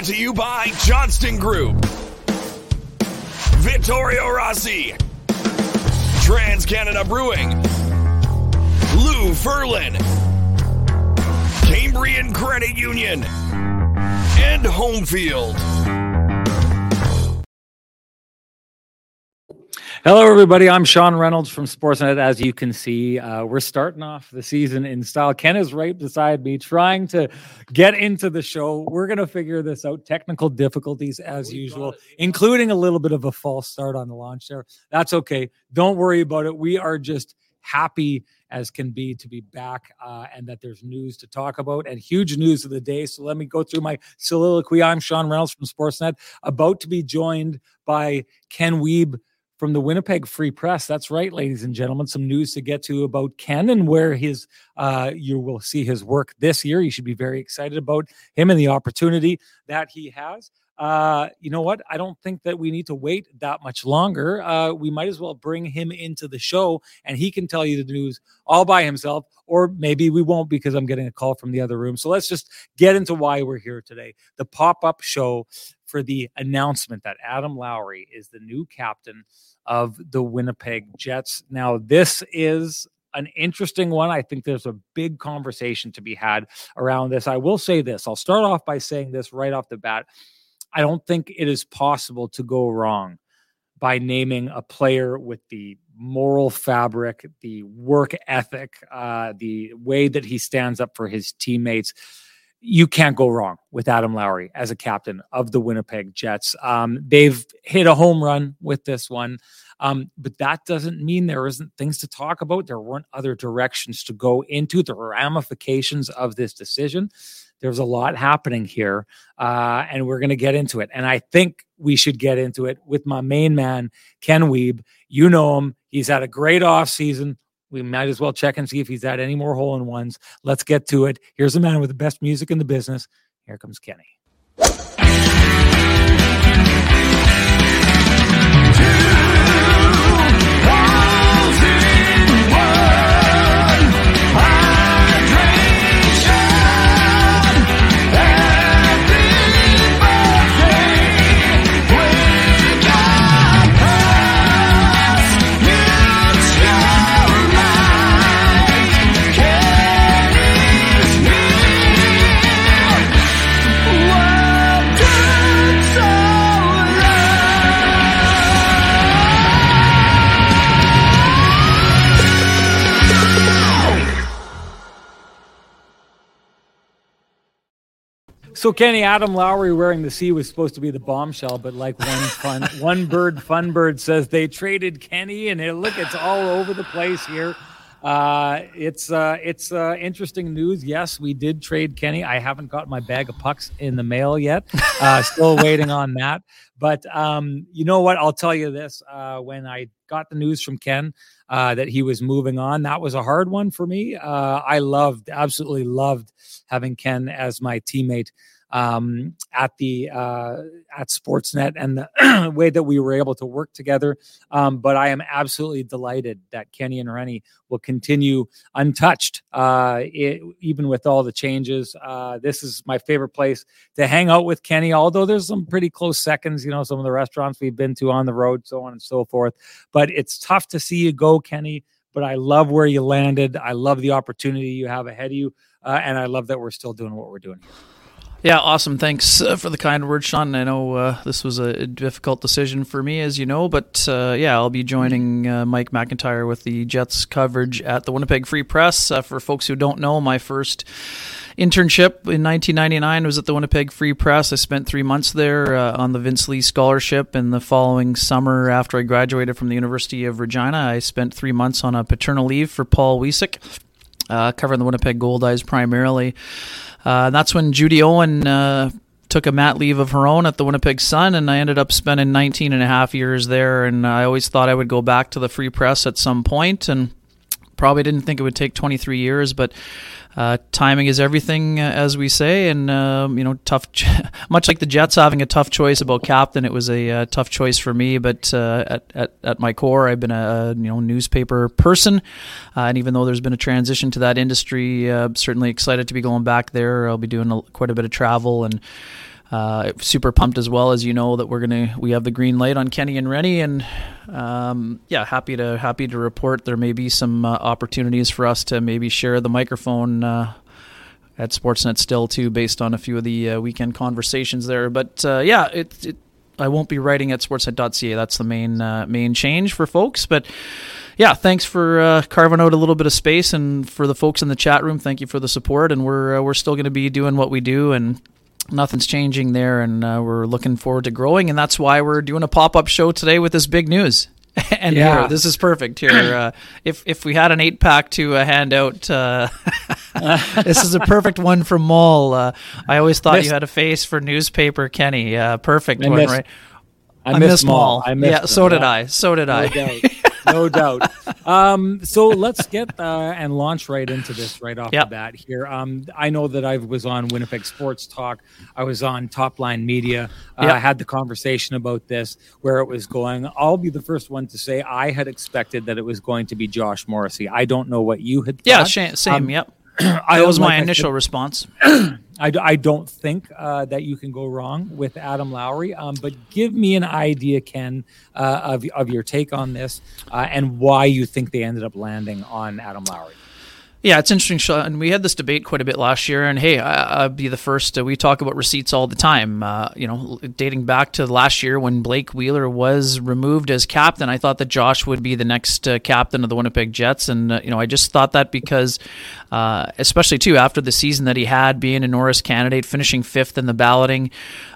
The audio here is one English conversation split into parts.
brought to you by Johnston Group, Vittorio Rossi, Trans Canada Brewing, Lou Ferlin, Cambrian Credit Union, and Homefield. Everybody. I'm Sean Reynolds from Sportsnet. As you can see, uh, we're starting off the season in style. Ken is right beside me, trying to get into the show. We're going to figure this out. Technical difficulties, as usual, including a little bit of a false start on the launch there. That's okay. Don't worry about it. We are just happy as can be to be back uh, and that there's news to talk about and huge news of the day. So let me go through my soliloquy. I'm Sean Reynolds from Sportsnet, about to be joined by Ken Wiebe from the Winnipeg Free Press. That's right, ladies and gentlemen. Some news to get to about Ken and where his uh, you will see his work this year. You should be very excited about him and the opportunity that he has. Uh, you know what? I don't think that we need to wait that much longer. Uh, we might as well bring him into the show and he can tell you the news all by himself, or maybe we won't because I'm getting a call from the other room. So let's just get into why we're here today. The pop up show for the announcement that Adam Lowry is the new captain of the Winnipeg Jets. Now, this is an interesting one. I think there's a big conversation to be had around this. I will say this I'll start off by saying this right off the bat. I don't think it is possible to go wrong by naming a player with the moral fabric, the work ethic, uh, the way that he stands up for his teammates you can't go wrong with Adam Lowry as a captain of the Winnipeg Jets. Um, they've hit a home run with this one, um, but that doesn't mean there isn't things to talk about. There weren't other directions to go into the ramifications of this decision. There's a lot happening here, uh, and we're going to get into it. And I think we should get into it with my main man, Ken Weeb. You know him. He's had a great off season. We might as well check and see if he's had any more hole in ones. Let's get to it. Here's a man with the best music in the business. Here comes Kenny. So Kenny Adam Lowry wearing the C was supposed to be the bombshell, but like one fun one bird fun bird says they traded Kenny, and it, look, it's all over the place here. Uh, it's uh, it's uh, interesting news. Yes, we did trade Kenny. I haven't got my bag of pucks in the mail yet. Uh, still waiting on that. But um, you know what? I'll tell you this: uh, when I got the news from Ken uh, that he was moving on, that was a hard one for me. Uh, I loved, absolutely loved having Ken as my teammate um, at the uh, at Sportsnet and the way that we were able to work together. Um, but I am absolutely delighted that Kenny and Renny will continue untouched, uh, it, even with all the changes. Uh, this is my favorite place to hang out with Kenny. Although there's some pretty close seconds, you know, some of the restaurants we've been to on the road, so on and so forth. But it's tough to see you go, Kenny. But I love where you landed. I love the opportunity you have ahead of you, uh, and I love that we're still doing what we're doing here. Yeah, awesome. Thanks uh, for the kind words, Sean. I know uh, this was a difficult decision for me, as you know, but uh, yeah, I'll be joining uh, Mike McIntyre with the Jets coverage at the Winnipeg Free Press. Uh, for folks who don't know, my first internship in 1999 was at the Winnipeg Free Press. I spent three months there on the Vince Leah Scholarship, and the following summer, after I graduated from the University of Regina, I spent three months on a paternal leave for Paul Wiecek, covering the Winnipeg Goldeyes primarily. Uh, that's when Judy Owen uh, took a mat leave of her own at the Winnipeg Sun, and I ended up spending 19 and a half years there. And I always thought I would go back to the Free Press at some point, and probably didn't think it would take 23 years, but uh, timing is everything, uh, as we say, and um, you know, tough. much like the Jets having a tough choice about captain, it was a uh, tough choice for me. But uh, at, at at my core, I've been a, you know newspaper person, uh, and even though there's been a transition to that industry, uh, certainly excited to be going back there. I'll be doing a, quite a bit of travel and. Uh, super pumped as well as you know that we're gonna we have the green light on Kenny and Renny and um, yeah happy to happy to report there may be some uh, opportunities for us to maybe share the microphone uh, at Sportsnet still too based on a few of the uh, weekend conversations there but uh, yeah it, it, I won't be writing at sportsnet.ca that's the main uh, main change for folks but yeah, thanks for carving out a little bit of space, and for the folks in the chat room, thank you for the support. And we're we're still going to be doing what we do, and nothing's changing there, and uh, we're looking forward to growing, and that's why we're doing a pop up show today with this big news. and yeah. here, this is perfect. Here, uh, if if we had an eight pack to uh, hand out, uh, this is a perfect one for Mall. Uh, I always thought you had a face for newspaper, Kenny. Uh, perfect I one, missed, right? I, I missed Mall. I missed yeah, so did I. So did I no doubt. Um, so let's get uh, and launch right into this right off yep. the bat here. Um, I know that I was on Winnipeg Sports Talk. I was on Top Line Media. Uh, yep. I had the conversation about this, where it was going. I'll be the first one to say I had expected that it was going to be Josh Morrissey. I don't know what you had. Thought. Yeah, same. Um, yep. that was my initial response. I, I don't think uh, that you can go wrong with Adam Lowry. Um, but give me an idea, Ken, uh, of, of your take on this uh, and why you think they ended up landing on Adam Lowry. Yeah, it's interesting, and we had this debate quite a bit last year. And hey, I, will be the first. Uh, we talk about receipts all the time. Uh, you know, dating back to last year when Blake Wheeler was removed as captain, I thought that Josh would be the next uh, captain of the Winnipeg Jets, and uh, you know, I just thought that because, uh, especially too after the season that he had, being a Norris candidate, finishing fifth in the balloting,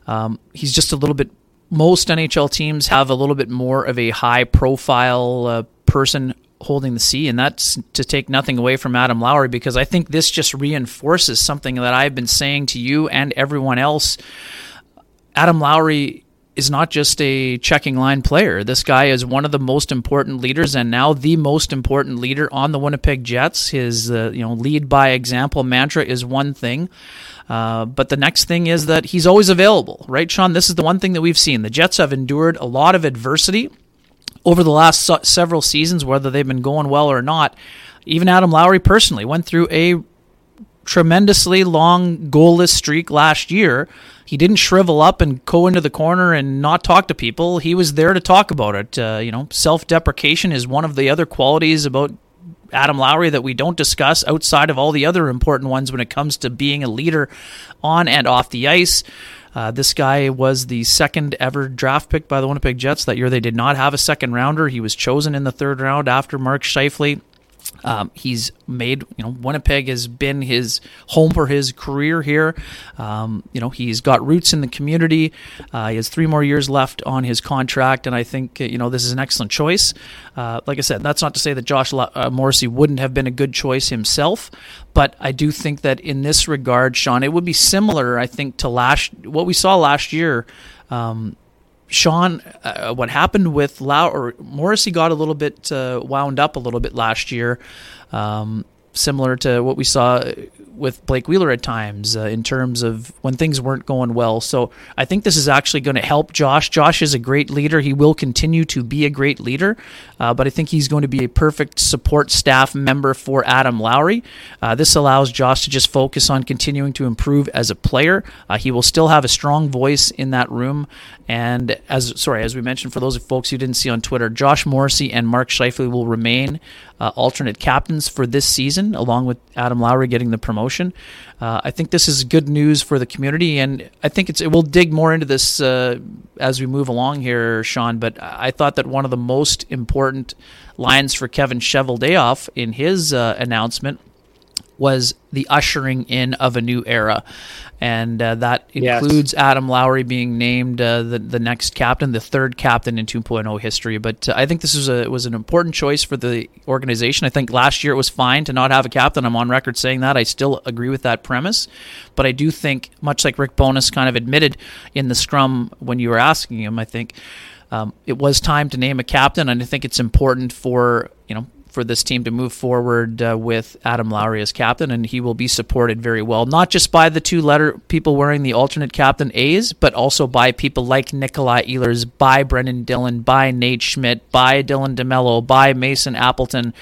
um, he's just a little bit. Most NHL teams have a little bit more of a high profile uh, person holding the C, and that's to take nothing away from Adam Lowry because I think this just reinforces something that I've been saying to you and everyone else. Adam Lowry is not just a checking line player. This guy is one of the most important leaders, and now the most important leader on the Winnipeg Jets. His uh, you know lead by example mantra is one thing. Uh, but the next thing is that he's always available, right, Sean? This is the one thing that we've seen. The Jets have endured a lot of adversity over the last several seasons, whether they've been going well or not. Even Adam Lowry personally went through a tremendously long goalless streak last year. He didn't shrivel up and go into the corner and not talk to people. He was there to talk about it. Uh, you know, self-deprecation is one of the other qualities about Adam Lowry that we don't discuss outside of all the other important ones when it comes to being a leader on and off the ice. Uh, this guy was the second ever draft pick by the Winnipeg Jets. That year they did not have a second rounder. He was chosen in the third round after Mark Scheifele. Um, he's made, you know, Winnipeg has been his home for his career here. Um, you know, he's got roots in the community. Uh, he has three more years left on his contract, and I think, you know, this is an excellent choice. Uh, like I said, that's not to say that Josh uh, Morrissey wouldn't have been a good choice himself, but I do think that in this regard, Sean, it would be similar, I think, to last what we saw last year. Um, Sean, uh, what happened with Lau or Morrissey got a little bit uh, wound up a little bit last year. Um, similar to what we saw with Blake Wheeler at times uh, in terms of when things weren't going well. So I think this is actually going to help Josh. Josh is a great leader. He will continue to be a great leader, uh, but I think he's going to be a perfect support staff member for Adam Lowry. Uh, this allows Josh to just focus on continuing to improve as a player. Uh, he will still have a strong voice in that room. And as sorry, as we mentioned, for those folks who didn't see on Twitter, Josh Morrissey and Mark Scheifele will remain uh, alternate captains for this season, along with Adam Lowry getting the promotion. Uh, I think this is good news for the community, and I think it's. We'll dig more into this uh, as we move along here, Sean. But I thought that one of the most important lines for Kevin Cheveldayoff in his uh, announcement was the ushering in of a new era and uh, that includes yes. Adam Lowry being named uh, the the next captain, the third captain in 2.0 history. But uh, I think this was a was an important choice for the organization. I think last year it was fine to not have a captain. I'm on record saying that. I still agree with that premise, but I do think, much like Rick Bowness kind of admitted in the scrum when you were asking him, I think. Um, it was time to name a captain, and I think it's important for you know for this team to move forward uh, with Adam Lowry as captain, and he will be supported very well, not just by the two letter people wearing the alternate captain A's, but also by people like Nikolai Ehlers, by Brendan Dillon, by Nate Schmidt, by Dylan DeMelo, by Mason Appleton,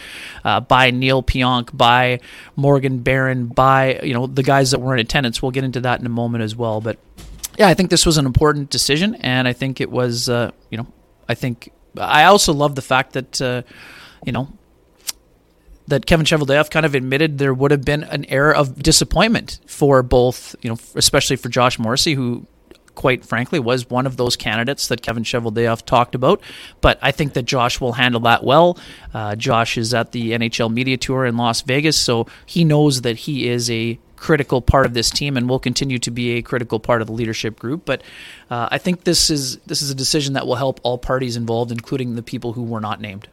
uh, by Neal Pionk, by Morgan Barron, by you know the guys that were in attendance. We'll get into that in a moment as well, but yeah, I think this was an important decision, and I think it was, uh, you know, I think I also love the fact that, uh, you know, that Kevin Cheveldayoff kind of admitted there would have been an air of disappointment for both, you know, especially for Josh Morrissey, who quite frankly was one of those candidates that Kevin Cheveldayoff talked about. But I think that Josh will handle that well. Uh, Josh is at the NHL Media Tour in Las Vegas, so he knows that he is a critical part of this team and will continue to be a critical part of the leadership group. But uh, I think this is this is a decision that will help all parties involved, including the people who were not named.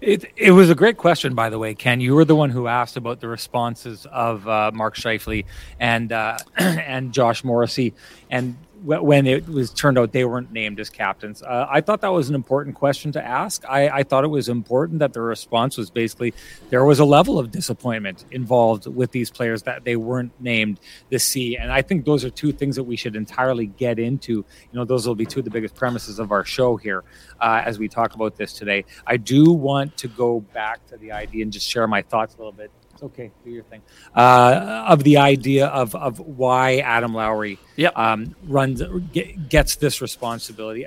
It it was a great question, by the way, Ken. You were the one who asked about the responses of uh, Mark Scheifele and uh, and Josh Morrissey, and when it was turned out they weren't named as captains. Uh, I thought that was an important question to ask. I, I, thought it was important that the response was basically there was a level of disappointment involved with these players that they weren't named the C. And I think those are two things that we should entirely get into. You know, those will be two of the biggest premises of our show here uh, as we talk about this today. I do want to go back to the idea and just share my thoughts a little bit it's okay. Do your thing. Uh, of the idea of of why Adam Lowry yep. um, runs gets this responsibility.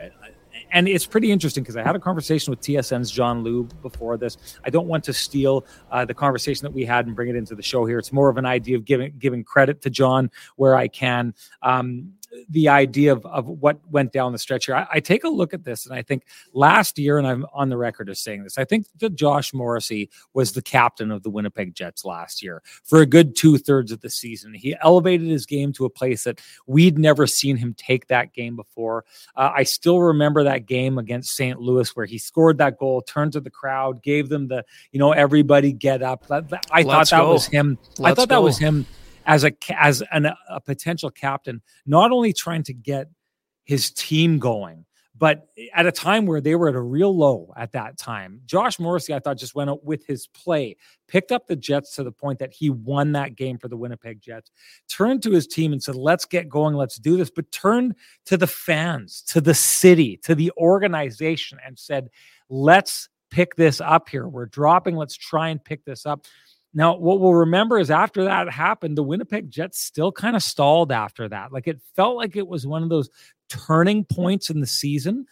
And it's pretty interesting because I had a conversation with TSN's John Lu before this. I don't want to steal uh, the conversation that we had and bring it into the show here. It's more of an idea of giving giving credit to John where I can. Um, the idea of, of what went down the stretch here. I, I, take a look at this and I think last year, and I'm on the record of saying this, I think that Josh Morrissey was the captain of the Winnipeg Jets last year for a good two thirds of the season. He elevated his game to a place that we'd never seen him take that game before. Uh, I still remember that game against St. Louis where he scored that goal, turned to the crowd, gave them the, you know, everybody get up. I Let's thought that go. was him. Let's I thought go. that was him as a as an, a potential captain, not only trying to get his team going, but at a time where they were at a real low at that time. Josh Morrissey, I thought, just went out with his play, picked up the Jets to the point that he won that game for the Winnipeg Jets, turned to his team and said, Let's get going, let's do this, but turned to the fans, to the city, to the organization, and said, Let's pick this up here. We're dropping, let's try and pick this up. Now, what we'll remember is after that happened, the Winnipeg Jets still kind of stalled after that. Like it felt like it was one of those turning points in the season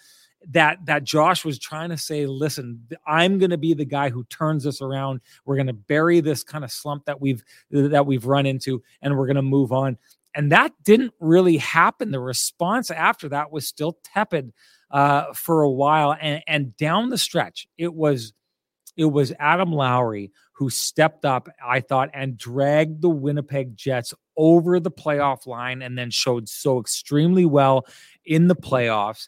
that that Josh was trying to say, listen, I'm going to be the guy who turns this around. We're going to bury this kind of slump that we've that we've run into and we're going to move on. And that didn't really happen. The response after that was still tepid uh, for a while and and down the stretch, it was it was Adam Lowry who stepped up, I thought, and dragged the Winnipeg Jets over the playoff line and then showed so extremely well in the playoffs.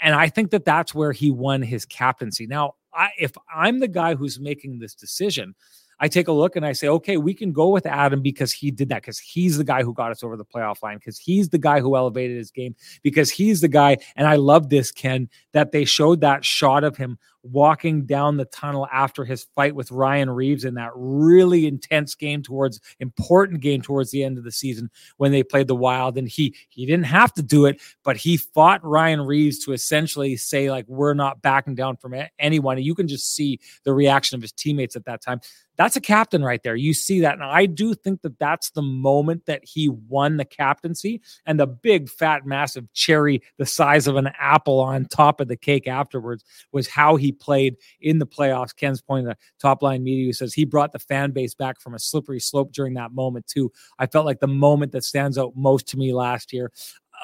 And I think that that's where he won his captaincy. Now, I, if I'm the guy who's making this decision, I take a look and I say, okay, we can go with Adam because he did that, because he's the guy who got us over the playoff line, because he's the guy who elevated his game, because he's the guy. And I love this, Ken, that they showed that shot of him walking down the tunnel after his fight with Ryan Reaves in that really intense game towards important game towards the end of the season when they played the Wild and he he didn't have to do it but he fought Ryan Reaves to essentially say like we're not backing down from anyone and you can just see the reaction of his teammates at that time that's a captain right there. You see that. And I do think that that's the moment that he won the captaincy and the big, fat, massive cherry the size of an apple on top of the cake afterwards was how he played in the playoffs. Ken's pointing the top line media who says he brought the fan base back from a slippery slope during that moment, too. I felt like the moment that stands out most to me last year.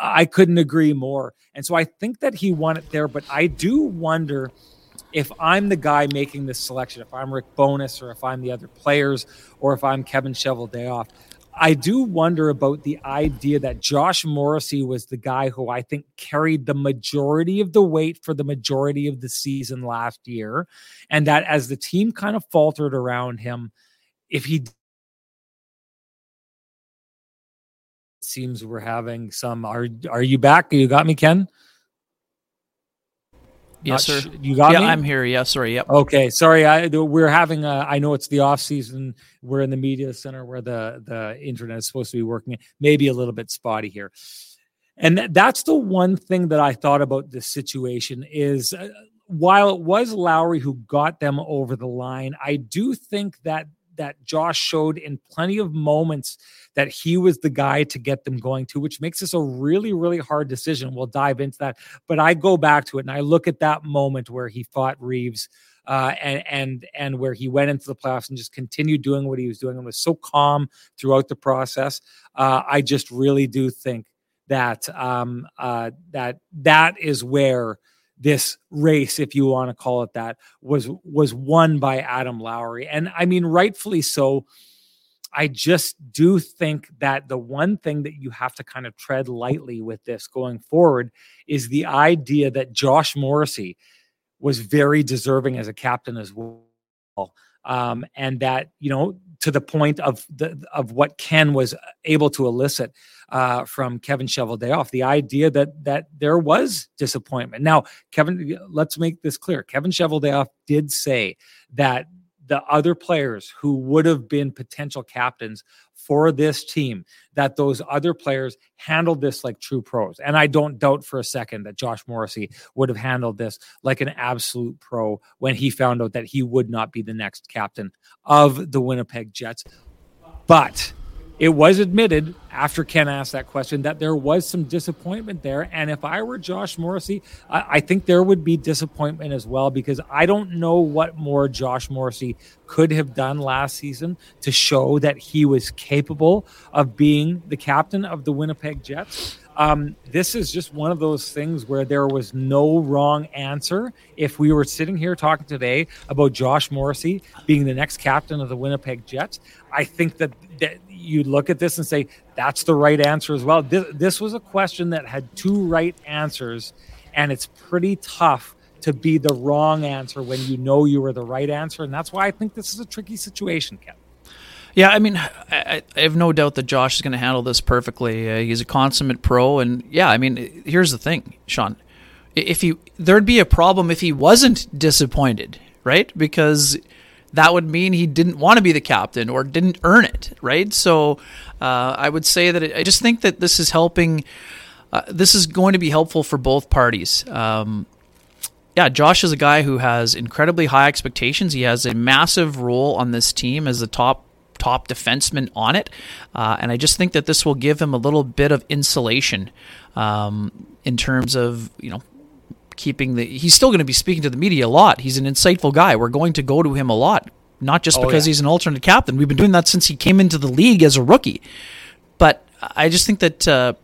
I couldn't agree more. And so I think that he won it there, but I do wonder if I'm the guy making this selection, if I'm Rick Bowness or if I'm the other players or if I'm Kevin Cheveldayoff, I do wonder about the idea that Josh Morrissey was the guy who I think carried the majority of the weight for the majority of the season last year. And that as the team kind of faltered around him, if he seems we're having some are are you back? You got me, Ken? Yes, sir. Sh- you got yeah, me. I'm here. Yeah, sorry. Yep. Okay, sorry. I we're having a. I know it's the off season. We're in the media center where the the internet is supposed to be working. Maybe a little bit spotty here, and th- that's the one thing that I thought about this situation is. Uh, while it was Lowry who got them over the line, I do think that that Josh showed in plenty of moments that he was the guy to get them going to, which makes this a really, really hard decision. We'll dive into that. But I go back to it and I look at that moment where he fought Reaves. Uh, and and and where he went into the playoffs and just continued doing what he was doing and was so calm throughout the process. Uh, I just really do think that um, uh, that that is where this race, if you want to call it that, was was won by Adam Lowry, and I mean rightfully so. I just do think that the one thing that you have to kind of tread lightly with this going forward is the idea that Josh Morrissey was very deserving as a captain as well. Um, and that you know to the point of the of what Ken was able to elicit uh, from Kevin Shovel Cheveldayoff, the idea that that there was disappointment. Now, Kevin, let's make this clear. Kevin Shovel Cheveldayoff did say that the other players who would have been potential captains for this team that those other players handled this like true pros. And i don't doubt for a second that josh morrissey would have handled this like an absolute pro when he found out that he would not be the next captain of the winnipeg jets. But it was admitted after Ken asked that question that there was some disappointment there. And if I were Josh Morrissey, I, I, think there would be disappointment as well because I don't know what more Josh Morrissey could have done last season to show that he was capable of being the captain of the Winnipeg Jets. Um, this is just one of those things where there was no wrong answer. If we were sitting here talking today about Josh Morrissey being the next captain of the Winnipeg Jets, I think that, that you look at this and say that's the right answer as well. This, this was a question that had two right answers, and it's pretty tough to be the wrong answer when you know you were the right answer. And that's why I think this is a tricky situation, Kevin. Yeah, I mean, I, I, have no doubt that Josh is going to handle this perfectly. Uh, he's a consummate pro, and yeah, I mean, here's the thing, Sean. If he there'd be a problem if he wasn't disappointed, right? Because that would mean he didn't want to be the captain or didn't earn it, right? So uh, I would say that it, I just think that this is helping. Uh, this is going to be helpful for both parties. Um, yeah, Josh is a guy who has incredibly high expectations. He has a massive role on this team as the top top defenseman on it. Uh, and I just think that this will give him a little bit of insulation um, in terms of, you know, keeping the. He's still going to be speaking to the media a lot. He's an insightful guy. We're going to go to him a lot, not just oh, because yeah. he's an alternate captain. We've been doing that since he came into the league as a rookie. But I just think that. Uh,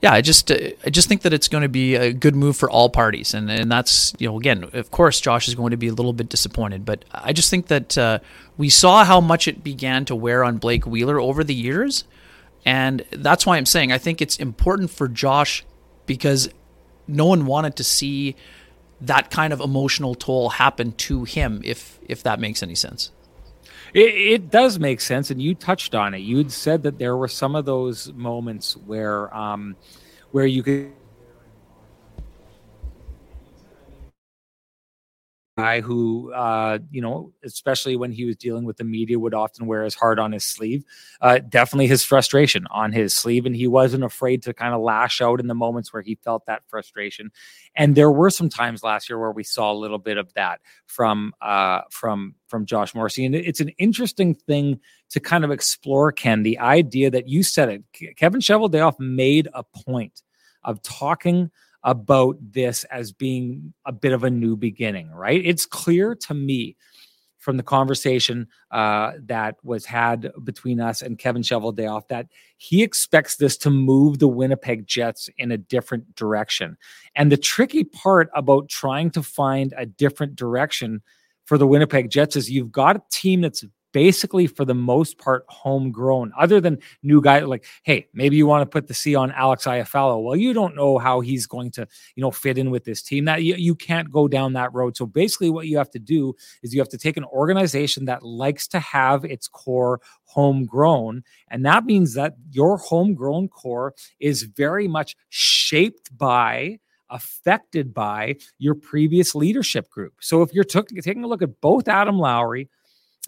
yeah, I just uh, I just think that it's going to be a good move for all parties, and and that's you know again, of course, Josh is going to be a little bit disappointed, but I just think that uh, we saw how much it began to wear on Blake Wheeler over the years, and that's why I'm saying I think it's important for Josh because no one wanted to see that kind of emotional toll happen to him, if if that makes any sense. It, it, does make sense, and you touched on it. You'd said that there were some of those moments where, um, where you could guy who, uh, you know, especially when he was dealing with the media, would often wear his heart on his sleeve. Uh, definitely his frustration on his sleeve, and he wasn't afraid to kind of lash out in the moments where he felt that frustration. And there were some times last year where we saw a little bit of that from uh, from from Josh Morrissey, and it's an interesting thing to kind of explore. Ken, the idea that you said it, Kevin Cheveldayoff made a point of talking about this as being a bit of a new beginning, right? It's clear to me from the conversation uh, that was had between us and Kevin Cheveldayoff that he expects this to move the Winnipeg Jets in a different direction. And the tricky part about trying to find a different direction for the Winnipeg Jets is you've got a team that's basically for the most part homegrown, other than new guy like, hey, maybe you want to put the C on Alex Iafallo. Well, you don't know how he's going to, you know, fit in with this team. That you, you can't go down that road. So basically, what you have to do is you have to take an organization that likes to have its core homegrown. And that means that your homegrown core is very much shaped by affected by your previous leadership group. So if you're taking a look at both Adam Lowry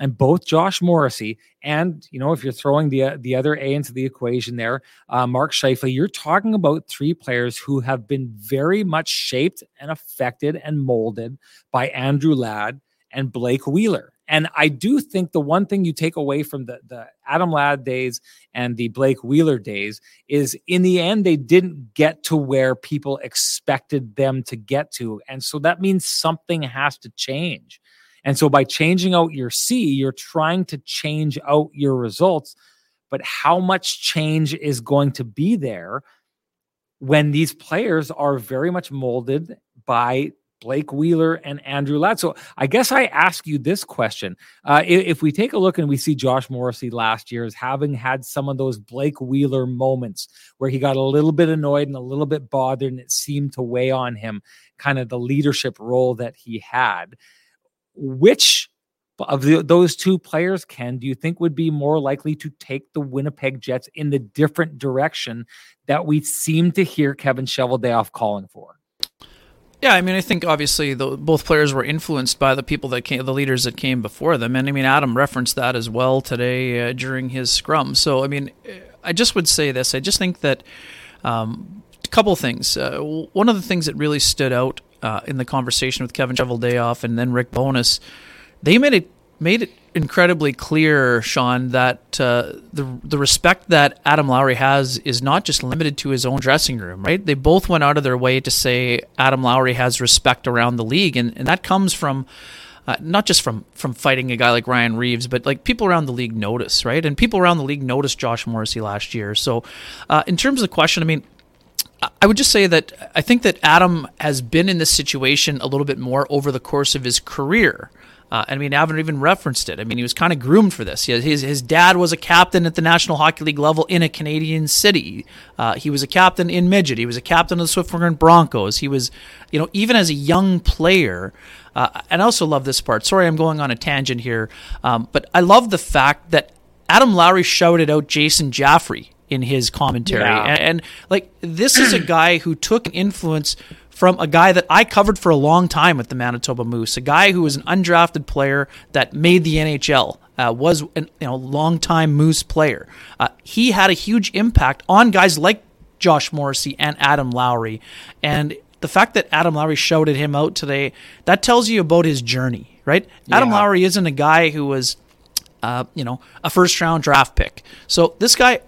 and both Josh Morrissey, and you know if you're throwing the uh, the other A into the equation there, uh, Mark Scheifele, you're talking about three players who have been very much shaped and affected and molded by Andrew Ladd and Blake Wheeler. And I do think the one thing you take away from the, the Adam Ladd days and the Blake Wheeler days is in the end, they didn't get to where people expected them to get to. And so that means something has to change. And so by changing out your C, you're trying to change out your results. But how much change is going to be there when these players are very much molded by Blake Wheeler and Andrew Ladd. So I guess I ask you this question. Uh, if, if, we take a look and we see Josh Morrissey last year as having had some of those Blake Wheeler moments where he got a little bit annoyed and a little bit bothered and it seemed to weigh on him, kind of the leadership role that he had. Which of the, those two players, Ken, do you think would be more likely to take the Winnipeg Jets in the different direction that we seem to hear Kevin Cheveldayoff calling for? Yeah, I mean, I think obviously the, both players were influenced by the people that came, the leaders that came before them, and I mean, Adam referenced that as well today uh, during his scrum. So, I mean, I just would say this: I just think that um, a couple things. Uh, one of the things that really stood out uh, in the conversation with Kevin Cheveldayoff and then Rick Bowness, they made it made it incredibly clear, Sean, that uh, the the respect that Adam Lowry has is not just limited to his own dressing room, right? They both went out of their way to say Adam Lowry has respect around the league, and, and that comes from uh, not just from from fighting a guy like Ryan Reaves, but like people around the league notice, right? And people around the league noticed Josh Morrissey last year. So, uh, in terms of the question, I mean. I would just say that I think that Adam has been in this situation a little bit more over the course of his career. Uh, I mean, I haven't even referenced it. I mean, he was kind of groomed for this. His, his dad was a captain at the National Hockey League level in a Canadian city. Uh, he was a captain in midget. He was a captain of the Swift Current Broncos. He was, you know, even as a young player. Uh, and I also love this part. Sorry, I'm going on a tangent here, um, but I love the fact that Adam Lowry shouted out Jason Jaffray in his commentary, yeah. and, and like this is a guy who took an influence from a guy that I covered for a long time with the Manitoba Moose, a guy who was an undrafted player that made the NHL, uh, was a you know longtime Moose player. Uh, he had a huge impact on guys like Josh Morrissey and Adam Lowry, and the fact that Adam Lowry shouted him out today that tells you about his journey, right? Yeah. Adam Lowry isn't a guy who was, uh, you know, a first round draft pick. So this guy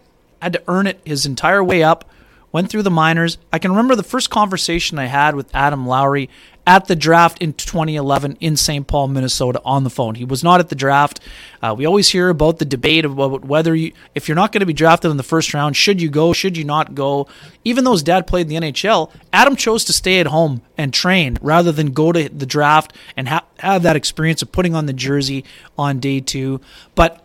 had to earn it his entire way up went through the minors. I can remember the first conversation I had with Adam Lowry at the draft in 2011 in St. Paul, Minnesota, on the phone. He was not at the draft. Uh, we always hear about the debate about whether you, if you're not going to be drafted in the first round, should you go, should you not go? Even though his dad played in the NHL, Adam chose to stay at home and train rather than go to the draft and ha- have that experience of putting on the jersey on day two. But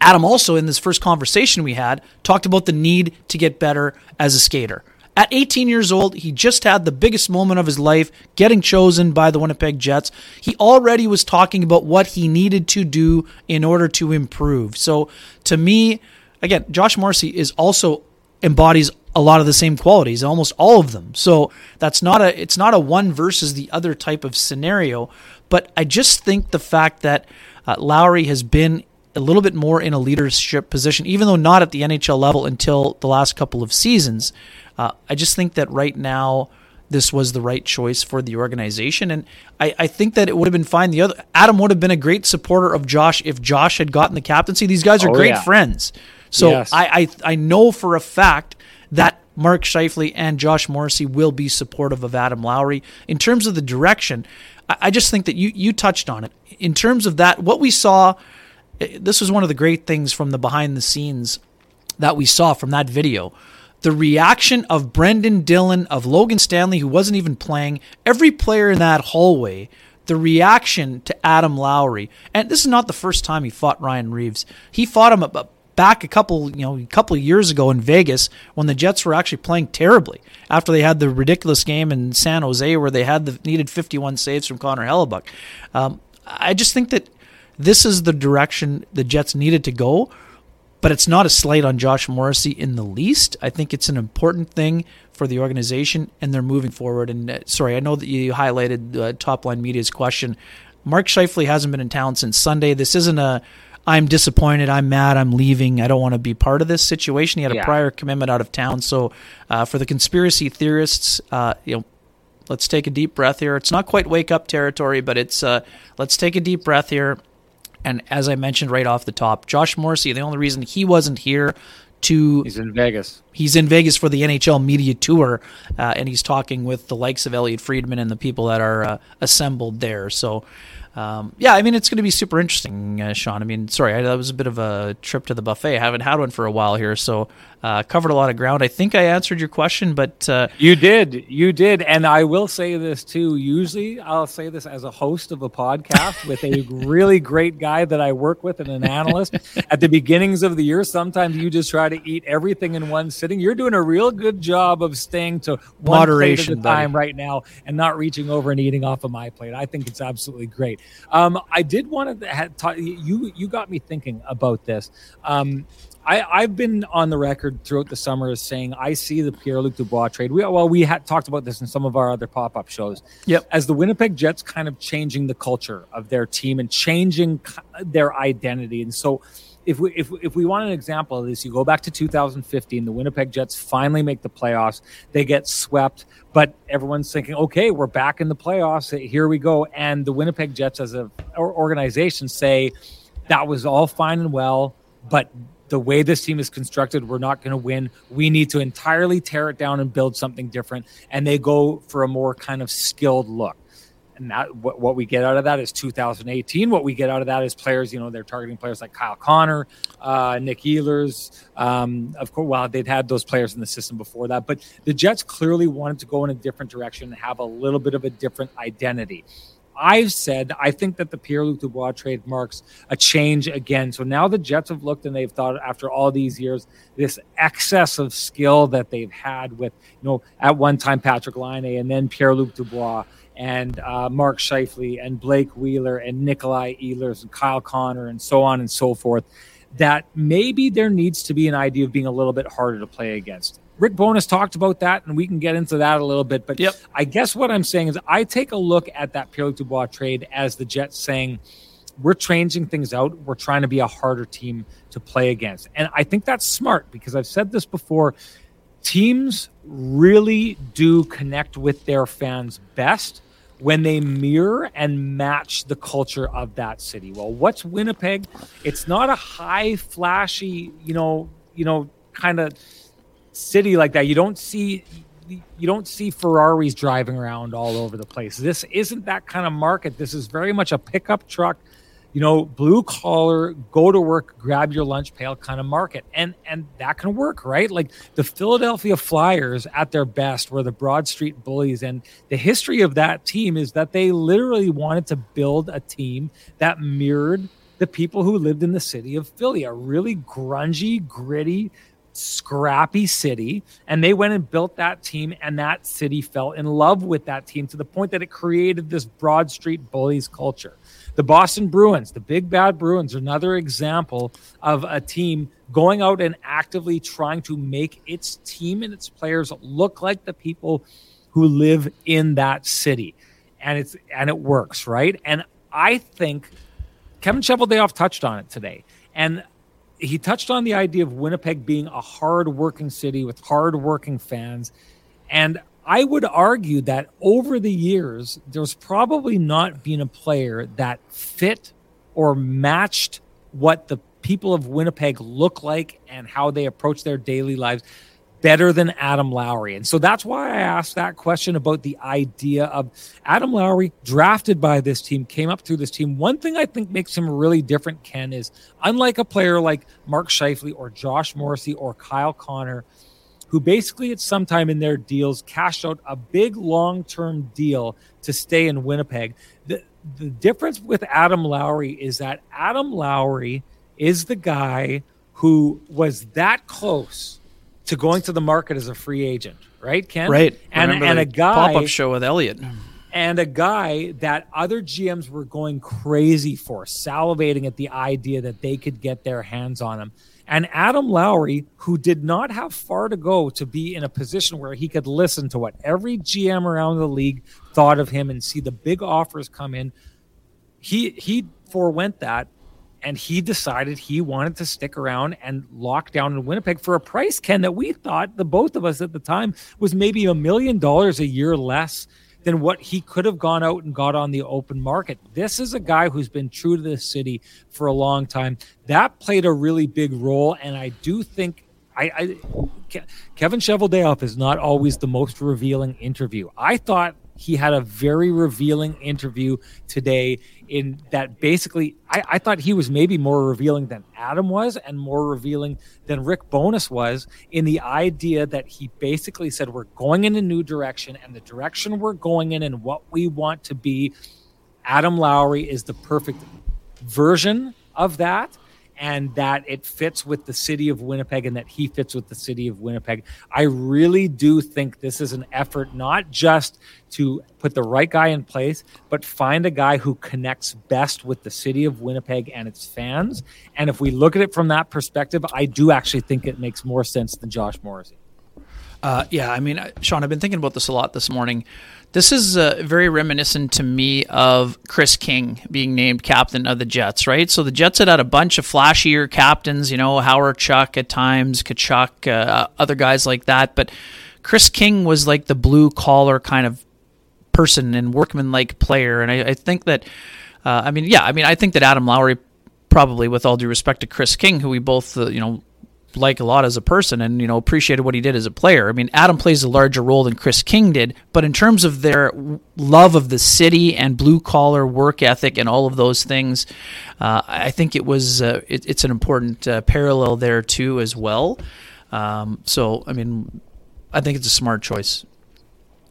Adam also, in this first conversation we had, talked about the need to get better as a skater. At 18 years old, he just had the biggest moment of his life getting chosen by the Winnipeg Jets. He already was talking about what he needed to do in order to improve. So, to me, again, Josh Morrissey is also embodies a lot of the same qualities, almost all of them. So, that's not a it's not a one versus the other type of scenario, but I just think the fact that uh, Lowry has been a little bit more in a leadership position, even though not at the NHL level until the last couple of seasons. Uh, I just think that right now this was the right choice for the organization, and I, I, think that it would have been fine. The other Adam would have been a great supporter of Josh if Josh had gotten the captaincy. These guys are oh, great yeah. friends, so yes. I, I I know for a fact that Mark Scheifele and Josh Morrissey will be supportive of Adam Lowry in terms of the direction. I, I just think that you you touched on it in terms of that. What we saw this was one of the great things from the behind the scenes that we saw from that video. The reaction of Brendan Dillon, of Logan Stanley, who wasn't even playing, every player in that hallway, the reaction to Adam Lowry. And this is not the first time he fought Ryan Reaves. He fought him back a couple, you know, a couple years ago in Vegas when the Jets were actually playing terribly after they had the ridiculous game in San Jose where they had the needed 51 saves from Connor Hellebuyck. Um, I just think that this is the direction the Jets needed to go. but it's not a slight on Josh Morrissey in the least. I think it's an important thing for the organization, and they're moving forward. And uh, sorry, I know that you highlighted uh, Top Line Media's question. Mark Scheifele hasn't been in town since Sunday. This isn't a I'm disappointed, I'm mad, I'm leaving, I don't want to be part of this situation. He had a yeah. prior commitment out of town. So uh, for the conspiracy theorists, uh, you know, let's take a deep breath here. It's not quite wake up territory, but it's uh, let's take a deep breath here. And as I mentioned right off the top, Josh Morrissey, the only reason he wasn't here to he's in Vegas. He's in Vegas for the NHL media tour, uh, and he's talking with the likes of Elliotte Friedman and the people that are uh, assembled there. So um, yeah, I mean, it's going to be super interesting, uh, Sean. I mean, sorry, I, that was a bit of a trip to the buffet. I haven't had one for a while here, so uh, covered a lot of ground. I think I answered your question, but uh, you did, you did, and I will say this too. Usually, I'll say this as a host of a podcast with a really great guy that I work with and an analyst. At the beginnings of the year, sometimes you just try to eat everything in one sitting. You're doing a real good job of staying to moderation time right now and not reaching over and eating off of my plate. I think it's absolutely great. Um, I did want to talk. You you got me thinking about this. Um, I, have been on the record throughout the summer as saying I see the Pierre Luc Dubois trade. We, well, we had talked about this in some of our other pop up shows. Yep. As the Winnipeg Jets kind of changing the culture of their team and changing their identity. And so, if we if, if we want an example of this, you go back to 2015. The Winnipeg Jets finally make the playoffs. They get swept, but everyone's thinking, okay, we're back in the playoffs. Here we go. And the Winnipeg Jets, as an organization, say that was all fine and well, but the way this team is constructed, we're not going to win. We need to entirely tear it down and build something different. And they go for a more kind of skilled look and that what, what we get out of that is 2018. What we get out of that is players, you know, they're targeting players like Kyle Connor, uh, Nick Ehlers. Um, of course, well, they'd had those players in the system before that, but the Jets clearly wanted to go in a different direction and have a little bit of a different identity. I've said I think that the Pierre Luc Dubois trade marks a change again. So now the Jets have looked and they've thought after all these years, this excess of skill that they've had with, you know, at one time Patrik Laine and then Pierre Luc Dubois and uh, Mark Scheifele and Blake Wheeler and Nikolai Ehlers and Kyle Connor and so on and so forth, that maybe there needs to be an idea of being a little bit harder to play against. Rick Bowness talked about that, and we can get into that a little bit. But yep. I guess what I'm saying is I take a look at that Pierre Dubois trade as the Jets saying, we're changing things out. We're trying to be a harder team to play against. And I think that's smart because I've said this before. Teams really do connect with their fans best when they mirror and match the culture of that city. Well, what's Winnipeg? It's not a high flashy, you know, you know, kind of city like that. You don't see you don't see Ferraris driving around all over the place. This isn't that kind of market. This is very much a pickup truck you know, blue collar, go to work, grab your lunch pail kind of market. And and that can work, right? Like the Philadelphia Flyers at their best were the Broad Street Bullies. And the history of that team is that they literally wanted to build a team that mirrored the people who lived in the city of Philly, a really grungy, gritty, scrappy city and they went and built that team and that city fell in love with that team to the point that it created this broad street bullies culture the Boston Bruins, the big bad Bruins, another example of a team going out and actively trying to make its team and its players look like the people who live in that city. And it's and it works, right? And I think Kevin Cheveldayoff touched on it today. And he touched on the idea of Winnipeg being a hard-working city with hard-working fans. And I would argue that over the years, there's probably not been a player that fit or matched what the people of Winnipeg look like and how they approach their daily lives better than Adam Lowry. And so that's why I asked that question about the idea of Adam Lowry drafted by this team, came up through this team. One thing I think makes him really different, Ken, is unlike a player like Mark Scheifele or Josh Morrissey or Kyle Connor – who basically at some time in their deals cashed out a big long term deal to stay in Winnipeg. The, the difference with Adam Lowry is that Adam Lowry is the guy who was that close to going to the market as a free agent, right, Ken? Right. And, and a guy pop up show with Elliotte. and a guy that other GMs were going crazy for, salivating at the idea that they could get their hands on him. And Adam Lowry, who did not have far to go to be in a position where he could listen to what every GM around the league thought of him and see the big offers come in, he he forewent that and he decided he wanted to stick around and lock down in Winnipeg for a price, Ken, that we thought the both of us at the time was maybe a million dollars a year less than what he could have gone out and got on the open market. This is a guy who's been true to this city for a long time. That played a really big role, and I do think I, I Kevin Cheveldayoff is not always the most revealing interview. I thought he had a very revealing interview today in that basically I, I, thought he was maybe more revealing than Adam was and more revealing than Rick Bowness was in the idea that he basically said we're going in a new direction and the direction we're going in and what we want to be Adam Lowry is the perfect version of that and that it fits with the city of Winnipeg and that he fits with the city of Winnipeg. I really do think this is an effort not just to put the right guy in place, but find a guy who connects best with the city of Winnipeg and its fans. And if we look at it from that perspective, I do actually think it makes more sense than Josh Morrissey. Uh, yeah, I mean, Sean, I've been thinking about this a lot this morning. This is uh, very reminiscent to me of Kris King being named captain of the Jets, right? So the Jets had had a bunch of flashier captains, you know, Hawerchuk at times, Tkachuk, uh, other guys like that. But Kris King was like the blue collar kind of person and workman like player. And I, I think that, uh, I mean, yeah, I mean, I think that Adam Lowry probably with all due respect to Kris King, who we both, uh, you know, like a lot as a person and you know appreciated what he did as a player. I mean, Adam plays a larger role than Kris King did, but in terms of their love of the city and blue collar work ethic and all of those things, uh, I think it was uh, it, it's an important uh, parallel there too as well. Um, so, I mean, I think it's a smart choice.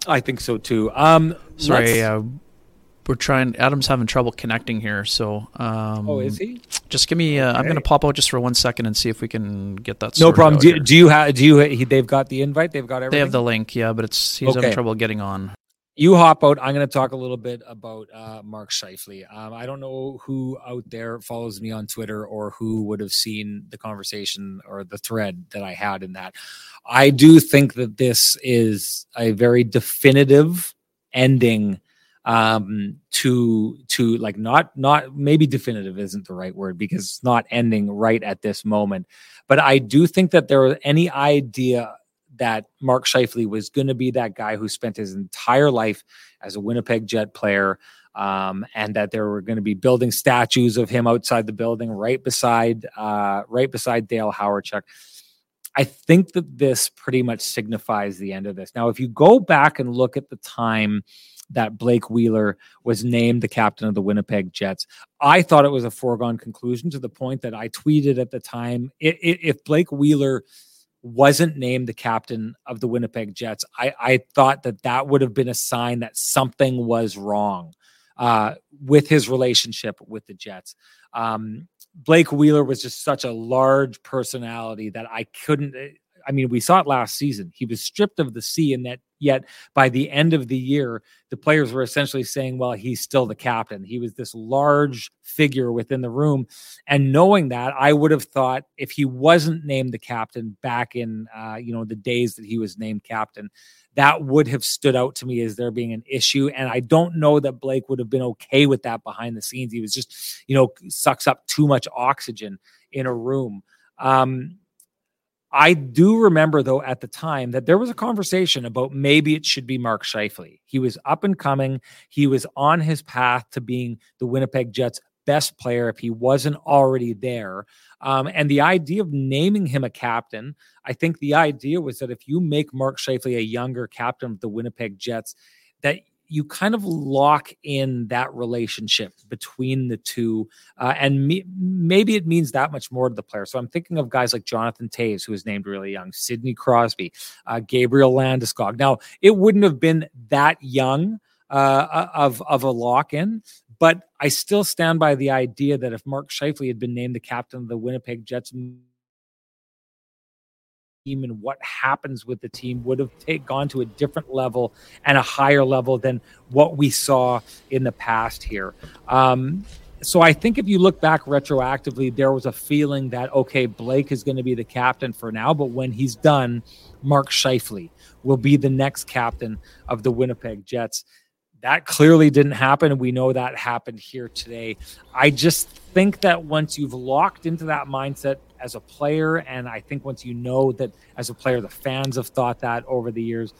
I think so too. Um, Sorry, uh, we're trying. Adam's having trouble connecting here, so. Um, oh, is he? Just give me. Uh, okay. I'm going to pop out just for one second and see if we can get that. No problem. Do, do, you have? Do you? They've got the invite. They've got everything. They have the link. Yeah, but it's he's okay. having trouble getting on. You hop out. I'm going to talk a little bit about uh, Mark Scheifele. Um, I don't know who out there follows me on Twitter or who would have seen the conversation or the thread that I had in that. I do think that this is a very definitive ending um to to like not not maybe definitive isn't the right word because it's not ending right at this moment but i do think that there was any idea that mark Scheifele was going to be that guy who spent his entire life as a winnipeg jet player um, and that there were going to be building statues of him outside the building right beside uh, right beside dale hawerchuk I think that this pretty much signifies the end of this. Now, if you go back and look at the time that Blake Wheeler was named the captain of the Winnipeg Jets. I thought it was a foregone conclusion to the point that I tweeted at the time if Blake Wheeler wasn't named the captain of the Winnipeg Jets, I, I thought that that would have been a sign that something was wrong uh, with his relationship with the Jets. Um, Blake Wheeler was just such a large personality that I couldn't. I mean, we saw it last season. He was stripped of the C, and that yet by the end of the year, the players were essentially saying, well, he's still the captain. He was this large figure within the room. And knowing that, I would have thought if he wasn't named the captain back in, uh, you know, the days that he was named captain, that would have stood out to me as there being an issue. And I don't know that Blake would have been okay with that behind the scenes. He was just, you know, sucks up too much oxygen in a room. Um, I do remember though at the time that there was a conversation about maybe it should be Mark Scheifele. He was up and coming. He was on his path to being the Winnipeg Jets best player if he wasn't already there. Um, and the idea of naming him a captain, I think the idea was that if you make Mark Scheifele a younger captain of the Winnipeg Jets, that you kind of lock in that relationship between the two, uh, and me, maybe it means that much more to the player. So I'm thinking of guys like Jonathan Toews, who was named really young, Sidney Crosby, uh, Gabriel Landeskog. Now it wouldn't have been that young uh, of of a lock in, but I still stand by the idea that if Mark Scheifele had been named the captain of the Winnipeg Jets team and what happens with the team would have take, gone to a different level and a higher level than what we saw in the past here. Um, so I think if you look back retroactively, there was a feeling that okay, Blake is going to be the captain for now, but when he's done, Mark Scheifele will be the next captain of the Winnipeg Jets. That clearly didn't happen. We know that happened here today. I just think that once you've locked into that mindset as a player, and I think once you know that as a player, the fans have thought that over the years.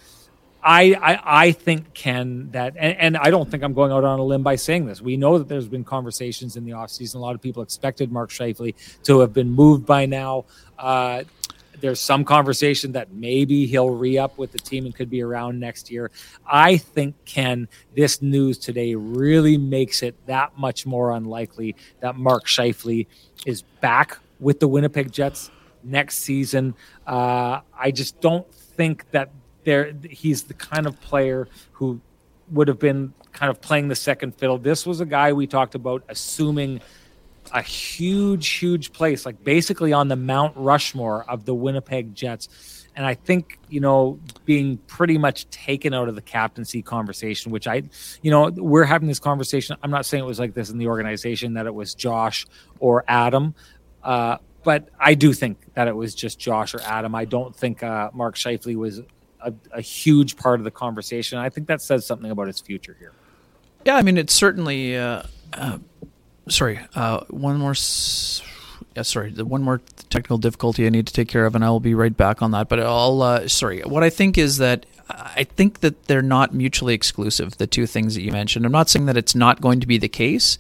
I, I, I think Ken that and, and, I don't think I'm going out on a limb by saying this. We know that there's been conversations in the offseason. A lot of people expected Mark Scheifele to have been moved by now. Uh, there's some conversation that maybe he'll re-up with the team and could be around next year. I think Ken, this news today really makes it that much more unlikely that Mark Scheifele is back with the Winnipeg Jets next season. Uh, I just don't think that there he's the kind of player who would have been kind of playing the second fiddle. This was a guy we talked about assuming a huge, huge place, like basically on the Mount Rushmore of the Winnipeg Jets. And I think, you know, being pretty much taken out of the captaincy conversation, which I, you know, we're having this conversation. I'm not saying it was like this in the organization, that it was Josh or Adam. Uh, but I do think that it was just Josh or Adam. I don't think uh, Mark Scheifele was a, a huge part of the conversation. I think that says something about his future here. Yeah, I mean, it's certainly. Uh, uh, sorry, uh, one more. S- yeah, sorry, the one more technical difficulty I need to take care of, and I will be right back on that. But I'll. Sorry, what I think is that I think that they're not mutually exclusive. The two things that you mentioned. I'm not saying that it's not going to be the case.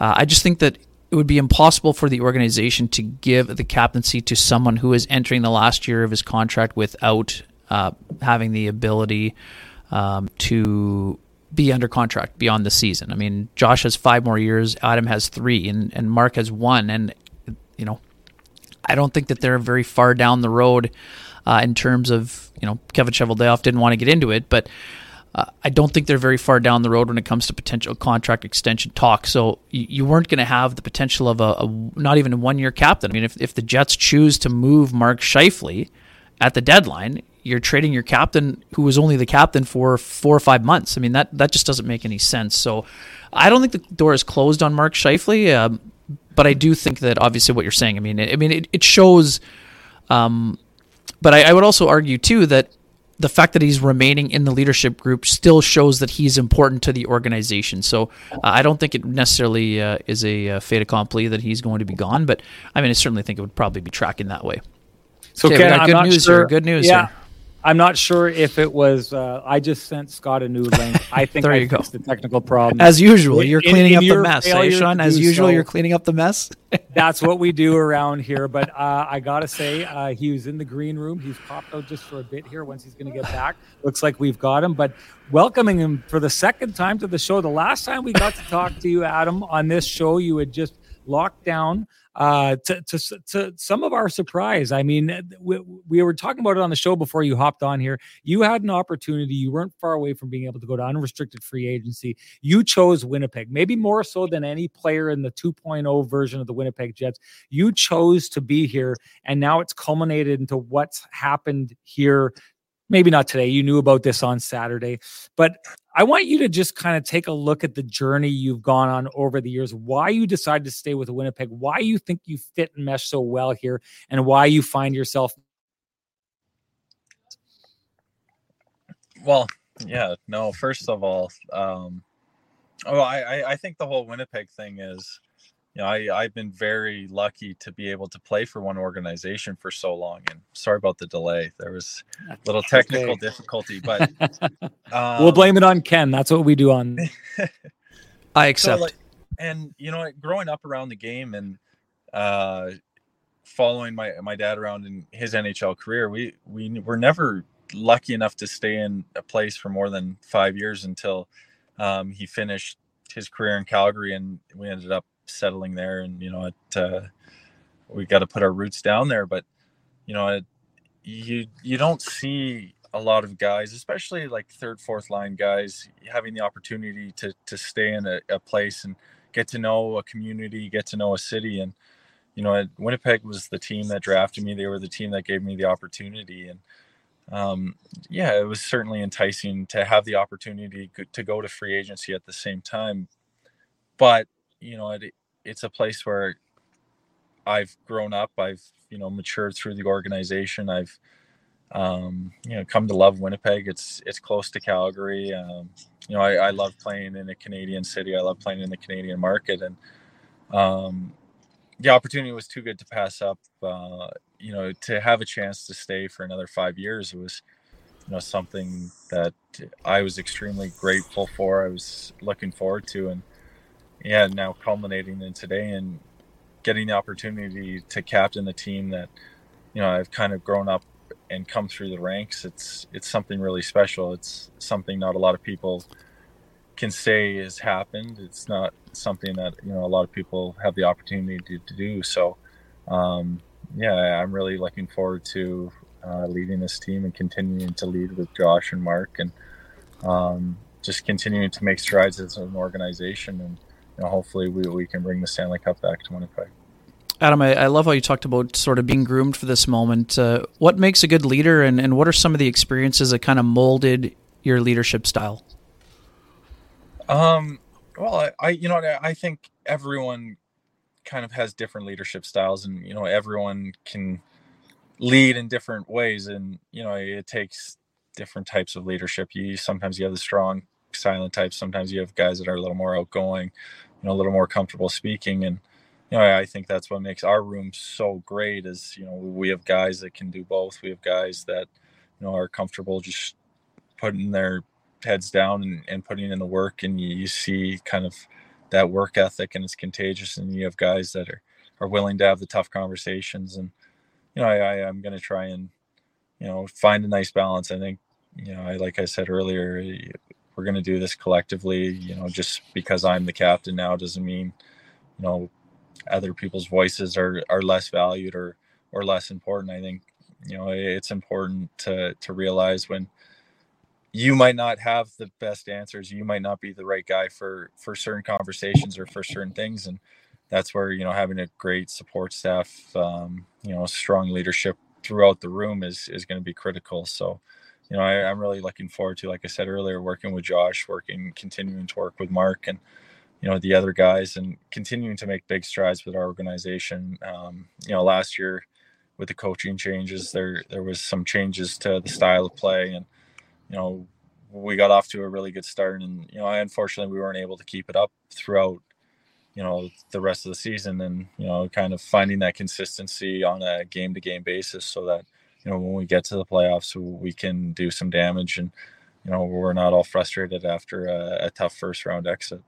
Uh, I just think that it would be impossible for the organization to give the captaincy to someone who is entering the last year of his contract without uh, having the ability um, to be under contract beyond the season. I mean, Josh has five more years, Adam has three, and, and Mark has one. And, you know, I don't think that they're very far down the road uh, in terms of, you know, Kevin Cheveldayoff didn't want to get into it, but uh, I don't think they're very far down the road when it comes to potential contract extension talk. So you, you weren't going to have the potential of a, a not even a one year captain. I mean, if, if the Jets choose to move Mark Scheifele at the deadline, you're trading your captain who was only the captain for four or five months. I mean that that just doesn't make any sense. So I don't think the door is closed on Mark Scheifele, um, but I do think that obviously what you're saying. I mean, it, I mean it, it shows. Um, but I, I would also argue too that the fact that he's remaining in the leadership group still shows that he's important to the organization. So uh, I don't think it necessarily uh, is a uh, fait accompli that he's going to be gone, but I mean, I certainly think it would probably be tracking that way. So okay, Ken, good news sure. here. Good news yeah. here. I'm not sure if it was. Uh, I just sent Scott a new link. I think there I you go. the technical problem. As usual, you're cleaning in, in up the mess, eh, Sean? As usual, so, you're cleaning up the mess. that's what we do around here. But uh, I gotta say, uh, he was in the green room. He's popped out just for a bit here. Once he's going to get back, looks like we've got him. But welcoming him for the second time to the show. The last time we got to talk to you, Adam, on this show, you had just locked down uh, to, to, to some of our surprise. I mean, we, we were talking about it on the show before you hopped on here. You had an opportunity. You weren't far away from being able to go to unrestricted free agency. You chose Winnipeg, maybe more so than any player in the 2.0 version of the Winnipeg Jets. You chose to be here, and now it's culminated into what's happened here maybe not today. You knew about this on Saturday, but I want you to just kind of take a look at the journey you've gone on over the years, why you decided to stay with Winnipeg, why you think you fit and mesh so well here, and why you find yourself. Well, yeah, no, first of all, um, oh, I, I think the whole Winnipeg thing is you know, I, I've been very lucky to be able to play for one organization for so long. And sorry about the delay. There was a little technical okay. difficulty, but um, we'll blame it on Ken. That's what we do on. I accept. So like, and you know, growing up around the game and uh, following my my dad around in his NHL career, we we were never lucky enough to stay in a place for more than five years until um, he finished his career in Calgary, and we ended up settling there and you know it uh, we got to put our roots down there but you know it, you you don't see a lot of guys especially like third fourth line guys having the opportunity to to stay in a, a place and get to know a community get to know a city and you know, Winnipeg was the team that drafted me. They were the team that gave me the opportunity, and um, yeah, it was certainly enticing to have the opportunity to go to free agency at the same time. But you know, it, it's a place where I've grown up. I've you know matured through the organization. I've um, you know come to love Winnipeg. It's it's close to Calgary. Um, you know, I, I, love playing in a Canadian city. I love playing in the Canadian market, and um, the opportunity was too good to pass up. Uh, you know, to have a chance to stay for another five years was, you know, something that I was extremely grateful for. I was looking forward to, and yeah, now culminating in today and getting the opportunity to captain the team that, you know, I've kind of grown up and come through the ranks. It's it's something really special. It's something not a lot of people can say has happened. It's not something that you know a lot of people have the opportunity to, to do. So, um, yeah, I'm really looking forward to uh, leading this team and continuing to lead with Josh and Mark and um, just continuing to make strides as an organization and you know, hopefully we, we can bring the Stanley Cup back to Winnipeg. Adam, I, I love how you talked about sort of being groomed for this moment. Uh, what makes a good leader, and, and what are some of the experiences that kind of molded your leadership style? Um, well, I, I you know I think everyone kind of has different leadership styles and you know everyone can lead in different ways and you know it takes different types of leadership you sometimes you have the strong silent types. Sometimes you have guys that are a little more outgoing you know a little more comfortable speaking. And you know i think that's what makes our room so great is you know we have guys that can do both. We have guys that you know are comfortable just putting their heads down and, and putting in the work. And you, you see kind of that work ethic and it's contagious. And you have guys that are, are willing to have the tough conversations. And you know I, I am going to try and you know find a nice balance. I think you know I like I said earlier we're going to do this collectively you know just because I'm the captain now doesn't mean you know other people's voices are are less valued or or less important. I think you know it's important to to realize when you might not have the best answers you might not be the right guy for for certain conversations or for certain things. And that's where you know having a great support staff um, you know strong leadership throughout the room is is going to be critical. So you know I, am really looking forward to like i said earlier working with josh working continuing to work with mark and you know the other guys and continuing to make big strides with our organization. Um, you know last year with the coaching changes there there was some changes to the style of play and you know, we got off to a really good start, and you know, I, unfortunately, we weren't able to keep it up throughout, you know, the rest of the season, and you know, kind of finding that consistency on a game-to-game basis, so that you know, when we get to the playoffs, we can do some damage, and you know, we're not all frustrated after a, a tough first round exit.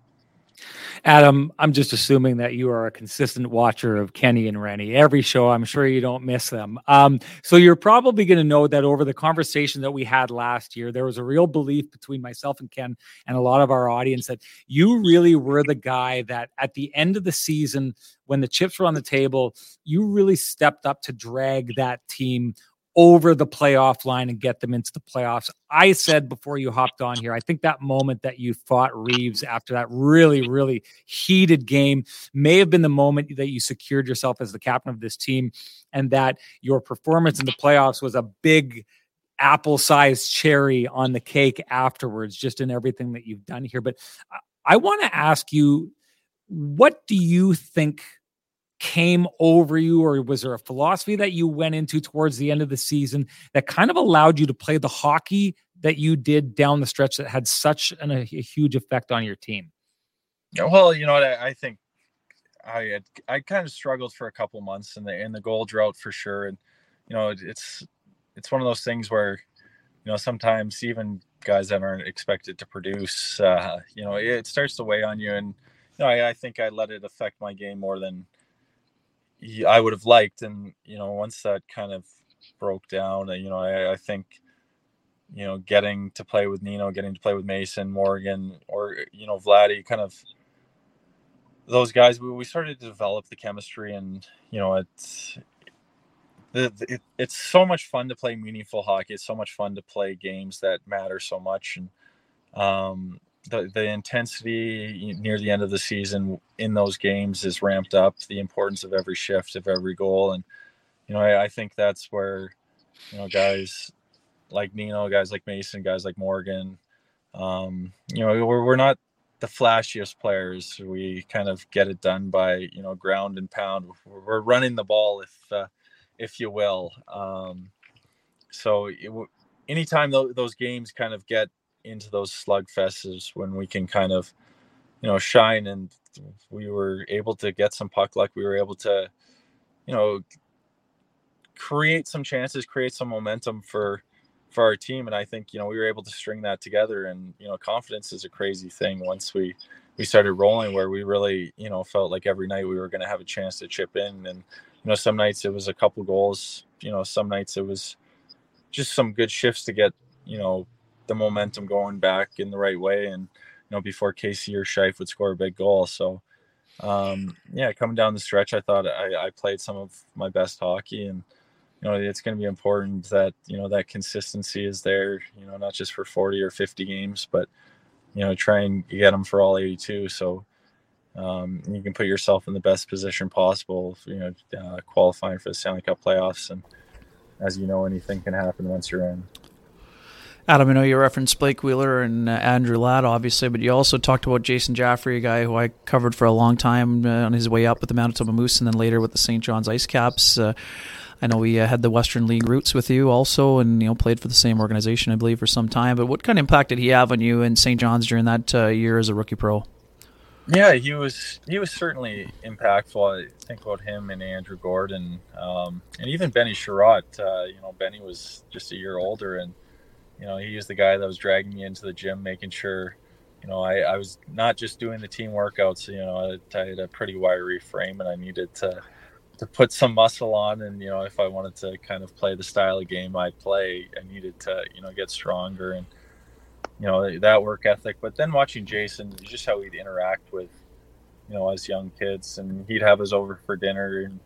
Adam, I'm just assuming that you are a consistent watcher of Kenny and Renny. Every show, I'm sure you don't miss them. Um, so you're probably going to know that over the conversation that we had last year, there was a real belief between myself and Ken and a lot of our audience that you really were the guy that at the end of the season, when the chips were on the table, you really stepped up to drag that team over the playoff line and get them into the playoffs. I said before you hopped on here, I think that moment that you fought Reaves after that really, really heated game may have been the moment that you secured yourself as the captain of this team and that your performance in the playoffs was a big apple sized cherry on the cake afterwards, just in everything that you've done here. But I want to ask you, what do you think came over you, or was there a philosophy that you went into towards the end of the season that kind of allowed you to play the hockey that you did down the stretch that had such an, a, a huge effect on your team? Yeah, well, you know what I, I think I had, I kind of struggled for a couple months in the in the goal drought for sure, and you know it's it's one of those things where you know sometimes even guys that aren't expected to produce, uh, you know, it starts to weigh on you, and you know I, I think I let it affect my game more than I would have liked. And you know, once that kind of broke down, you know, I, I think you know, getting to play with Nino, getting to play with Mason, Morgan, or you know, Vladdy, kind of those guys. We, we started to develop the chemistry, and you know, it's it, it's so much fun to play meaningful hockey. It's so much fun to play games that matter so much, and um, the, the intensity near the end of the season in those games is ramped up. The importance of every shift, of every goal, and you know, I, I think that's where you know guys like Nino, guys like Mason, guys like Morgan, um, you know, we're, we're not the flashiest players. We kind of get it done by you know ground and pound. We're running the ball, if uh, if you will. Um, so it, anytime th- those games kind of get into those slugfests when we can kind of you know shine and we were able to get some puck luck. We were able to you know create some chances create some momentum for for our team. And i think you know we were able to string that together. And you know confidence is a crazy thing once we we started rolling where we really you know felt like every night we were going to have a chance to chip in. And you know some nights it was a couple goals. You know some nights it was just some good shifts to get you know the momentum going back in the right way and you know before Casey or Scheif would score a big goal. So um yeah coming down the stretch I thought I, I played some of my best hockey and you know it's going to be important that you know that consistency is there you know not just for 40 or 50 games but you know try and get them for all 82 so um, you can put yourself in the best position possible you know uh, qualifying for the Stanley Cup playoffs. And as you know, anything can happen once you're in. Adam, I know you referenced Blake Wheeler and uh, Andrew Ladd, obviously, but you also talked about Jason Jaffray, a guy who I covered for a long time uh, on his way up with the Manitoba Moose and then later with the St. John's Ice Caps. Uh, I know we uh, had the Western League roots with you also, and you know played for the same organization, I believe, for some time. But what kind of impact did he have on you in St. John's during that uh, year as a rookie pro? Yeah, he was he was certainly impactful. I think about him and Andrew Gordon, um, and even Benny Chiarot. Uh, you know, Benny was just a year older, and you know he was the guy that was dragging me into the gym, making sure, you know, I, I was not just doing the team workouts. You know, I, I had a pretty wiry frame, and I needed to to put some muscle on. And you know, if I wanted to kind of play the style of game I play, I needed to you know get stronger and you know that work ethic. But then watching Jason, just how he'd interact with you know us young kids, and he'd have us over for dinner, and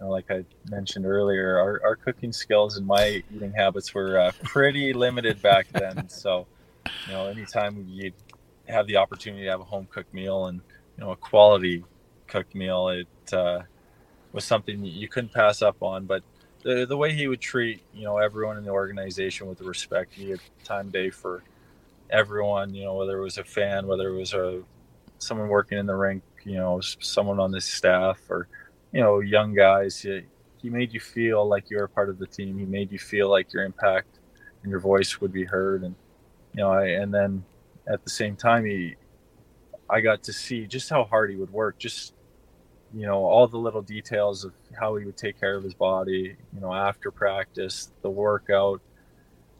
you know, like I mentioned earlier, our, our cooking skills and my eating habits were uh, pretty limited back then. So you know, anytime you'd have the opportunity to have a home cooked meal and you know a quality cooked meal, it uh, was something you couldn't pass up on. But the, the way he would treat you know everyone in the organization with the respect he had time day for everyone, you know, whether it was a fan, whether it was a someone working in the rink, you know, someone on the staff or, you know, young guys. He, he made you feel like you're a part of the team. He made you feel like your impact and your voice would be heard. And, you know, I, and then at the same time, he, I got to see just how hard he would work, just, you know, all the little details of how he would take care of his body, you know, after practice, the workout,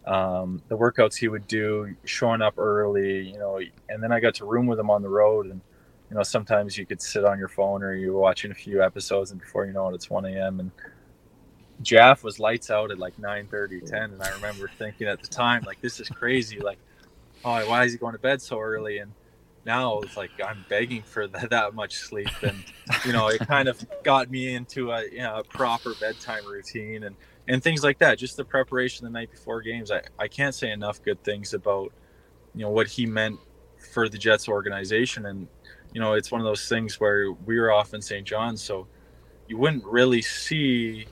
um, the workouts he would do, showing up early, you know, and then I got to room with him on the road. And, you know, sometimes you could sit on your phone or you're watching a few episodes and before you know it, it's 1 a.m. And Jaff was lights out at like 9 30, 10. And I remember thinking at the time, like, this is crazy. Like, oh, why is he going to bed so early? And now it's like I'm begging for that, that much sleep. And, you know, it kind of got me into a, you know, a proper bedtime routine. And, and things like that. Just the preparation the night before games. I, I can't say enough good things about, you know, what he meant for the Jets organization. And, you know, it's one of those things where we were off in St. John's, so you wouldn't really see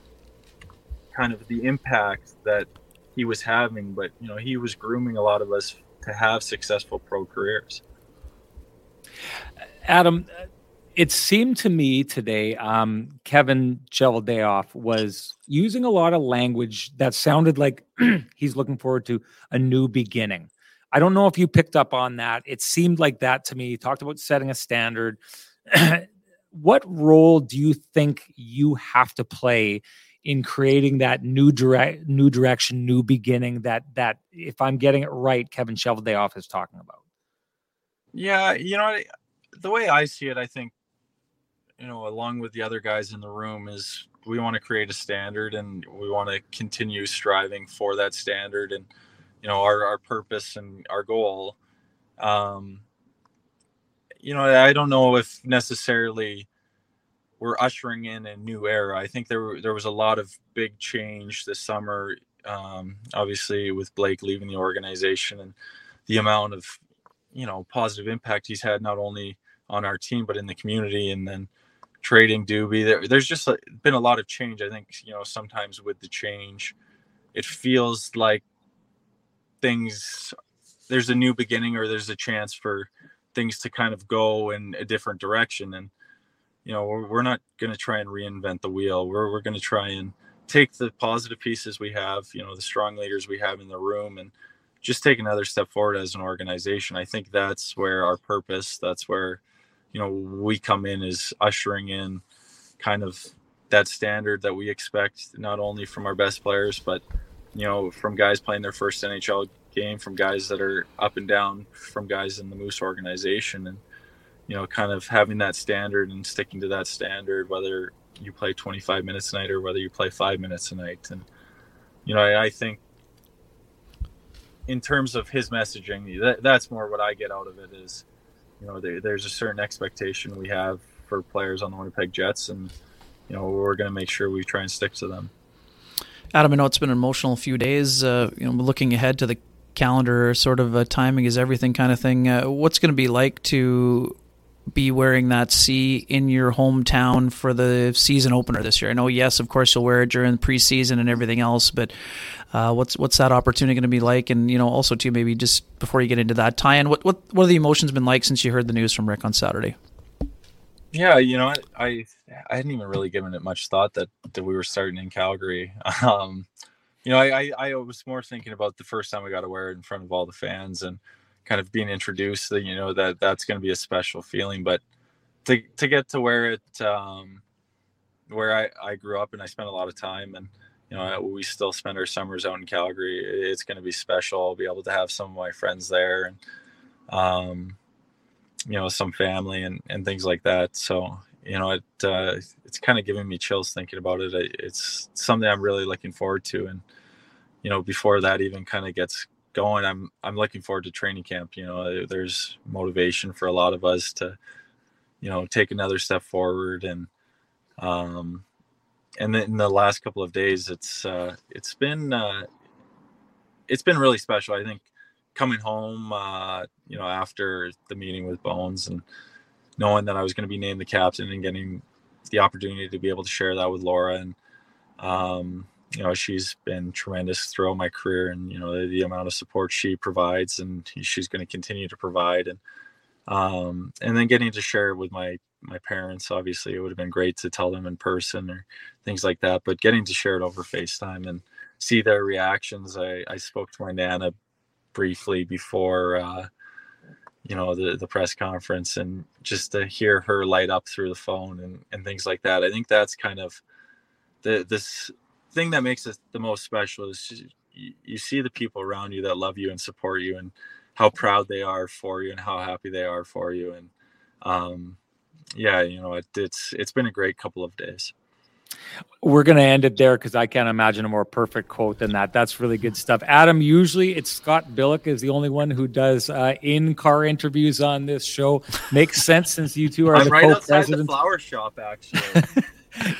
kind of the impact that he was having, but, you know, he was grooming a lot of us to have successful pro careers. Adam, it seemed to me today, um, Kevin Cheveldayoff was using a lot of language that sounded like he's looking forward to a new beginning. I don't know if you picked up on that. It seemed like that to me. You talked about setting a standard. what role do you think you have to play in creating that new direct, new direction, new beginning? That that, if I'm getting it right, Kevin Cheveldayoff is talking about. Yeah, you know, the way I see it, I think you know, along with the other guys in the room, is we want to create a standard and we want to continue striving for that standard and you know our, our purpose and our goal. Um you know i don't know if necessarily we're ushering in a new era. I think there there was a lot of big change this summer um obviously with blake leaving the organization and the amount of you know positive impact he's had not only on our team but in the community and then trading Doobie. There, there's just a, been a lot of change I think you know sometimes with the change it feels like things there's a new beginning or there's a chance for things to kind of go in a different direction. And you know we're, we're not going to try and reinvent the wheel. We're, we're going to try and take the positive pieces we have you know the strong leaders we have in the room and just take another step forward as an organization. I think that's where our purpose that's where you know we come in is ushering in kind of that standard that we expect not only from our best players but you know from guys playing their first nhl game from guys that are up and down from guys in the Moose organization, and you know, kind of having that standard and sticking to that standard, whether you play 25 minutes a night or whether you play five minutes a night. And you know, I, I think in terms of his messaging, that, that's more what I get out of it is, you know, there, there's a certain expectation we have for players on the Winnipeg Jets, and you know, we're going to make sure we try and stick to them. Adam, I know it's been an emotional few days. Uh, you know, looking ahead to the calendar, sort of a timing is everything kind of thing. Uh, what's going to be like to be wearing that C in your hometown for the season opener this year? I know, yes, of course, you'll wear it during preseason and everything else, but uh, what's what's that opportunity going to be like? And you know, also too, maybe just before you get into that tie-in, what what what are the emotions been like since you heard the news from Rick on Saturday? Yeah, you know, I I hadn't even really given it much thought that that we were starting in Calgary. Um, you know, I, I, I was more thinking about the first time we got to wear it in front of all the fans and kind of being introduced. You know that that's going to be a special feeling. But to to get to wear it um, where I I grew up and I spent a lot of time and you know we still spend our summers out in Calgary. It's going to be special. I'll be able to have some of my friends there and um, you know some family and and things like that. So you know it uh, it's kind of giving me chills thinking about it. It's something i'm really looking forward to. And you know before that even kind of gets going i'm i'm looking forward to training camp. You know there's motivation for a lot of us to you know take another step forward. And um and then in the last couple of days it's uh it's been uh it's been really special. I think coming home uh you know after the meeting with bones and knowing that I was going to be named the captain and getting the opportunity to be able to share that with Laura and um, you know she's been tremendous throughout my career and you know the, the amount of support she provides and she's going to continue to provide and um, and then getting to share it with my my parents obviously it would have been great to tell them in person or things like that but getting to share it over facetime and see their reactions i i spoke to my nana briefly before uh, you know the the press conference and just to hear her light up through the phone and and things like that. I think that's kind of the this thing that makes it the most special is you, you see the people around you that love you and support you and how proud they are for you and how happy they are for you and um yeah you know it, it's it's been a great couple of days we're going to end it there because I can't imagine a more perfect quote than that. That's really good stuff. Adam, usually it's Scott Billeck is the only one who does uh, in-car interviews on this show. Makes sense since you two are I'm the right co-presidents. outside the flower shop, actually.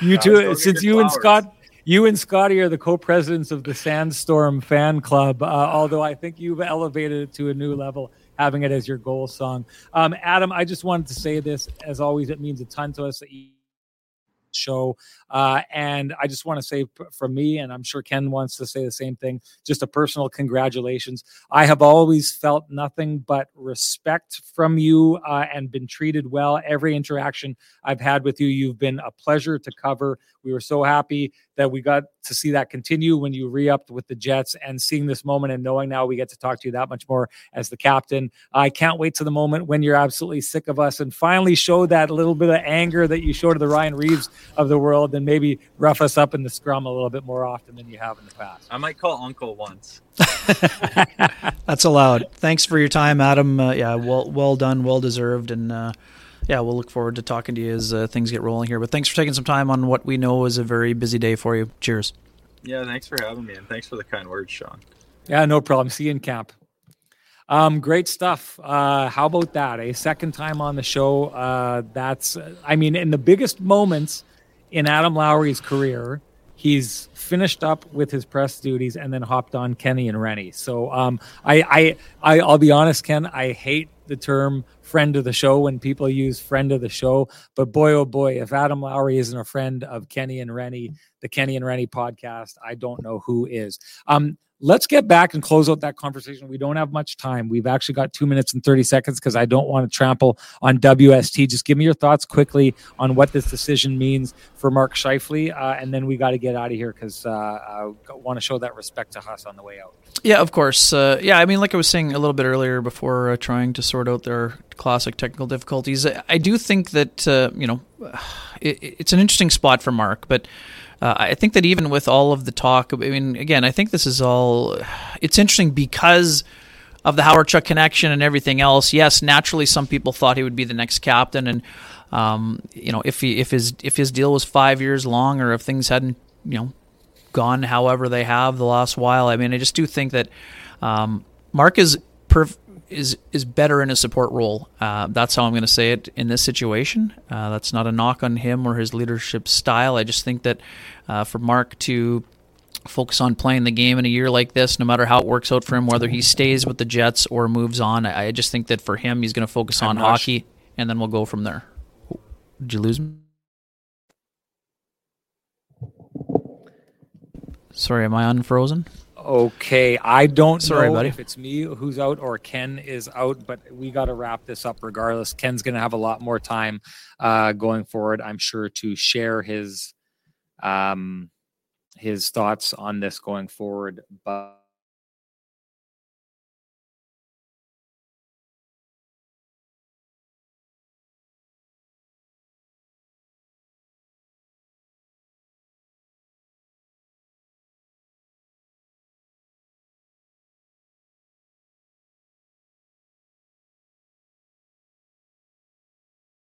you two, was going to since you and. Scott, you and Scotty are the co-presidents of the Sandstorm fan club. Uh, although I think you've elevated it to a new level, having it as your goal song. Um, Adam, I just wanted to say this. As always, it means a ton to us that you show. Uh, and I just want to say from me, and I'm sure Ken wants to say the same thing, just a personal congratulations. I have always felt nothing but respect from you uh, and been treated well. Every interaction I've had with you, you've been a pleasure to cover. We were so happy that we got to see that continue when you re upped with the Jets and seeing this moment and knowing now we get to talk to you that much more as the captain. I can't wait to the moment when you're absolutely sick of us and finally show that little bit of anger that you show to the Ryan Reaves of the world and maybe rough us up in the scrum a little bit more often than you have in the past. I might call Uncle once. That's allowed. Thanks for your time, Adam. Uh, yeah, well, well done, well deserved, and uh, yeah, we'll look forward to talking to you as uh, things get rolling here. But thanks for taking some time on what we know is a very busy day for you. Cheers. Yeah, thanks for having me and thanks for the kind words, Sean. Yeah, no problem. See you in camp. Um, great stuff. Uh, how about that? A second time on the show. Uh, that's, I mean, in the biggest moments in Adam Lowry's career, he's finished up with his press duties and then hopped on Kenny and Renny. So um, I, I, I, I'll be honest, Ken, I hate the term friend of the show when people use friend of the show. But boy, oh boy, if Adam Lowry isn't a friend of Kenny and Renny, the Kenny and Renny podcast, I don't know who is. Um, let's get back and close out that conversation. We don't have much time. We've actually got two minutes and 30 seconds because I don't want to trample on WST. Just give me your thoughts quickly on what this decision means for Mark Scheifele. Uh, and then we got to get out of here because uh, I want to show that respect to Huss on the way out. Yeah, of course. Uh, yeah, I mean, like I was saying a little bit earlier before uh, trying to sort out their classic technical difficulties, I do think that, uh, you know, it, it's an interesting spot for Mark, but uh, I think that even with all of the talk, I mean, again, I think this is all. It's interesting because of the Hawerchuk connection and everything else. Yes, naturally, some people thought he would be the next captain, and um, you know, if he if his if his deal was five years long, or if things hadn't you know gone however they have the last while. I mean, I just do think that um, Mark is perf- is is better in a support role. Uh, that's how I'm going to say it in this situation. Uh, that's not a knock on him or his leadership style. I just think that uh, for Mark to focus on playing the game in a year like this, no matter how it works out for him, whether he stays with the Jets or moves on, I, I just think that for him, he's going to focus on hockey, and then we'll go from there. Did you lose me? Sorry, am I unfrozen? Okay, I don't Sorry, know buddy. if it's me who's out or Ken is out, but we got to wrap this up regardless. Ken's going to have a lot more time uh, going forward, I'm sure, to share his um, his thoughts on this going forward. But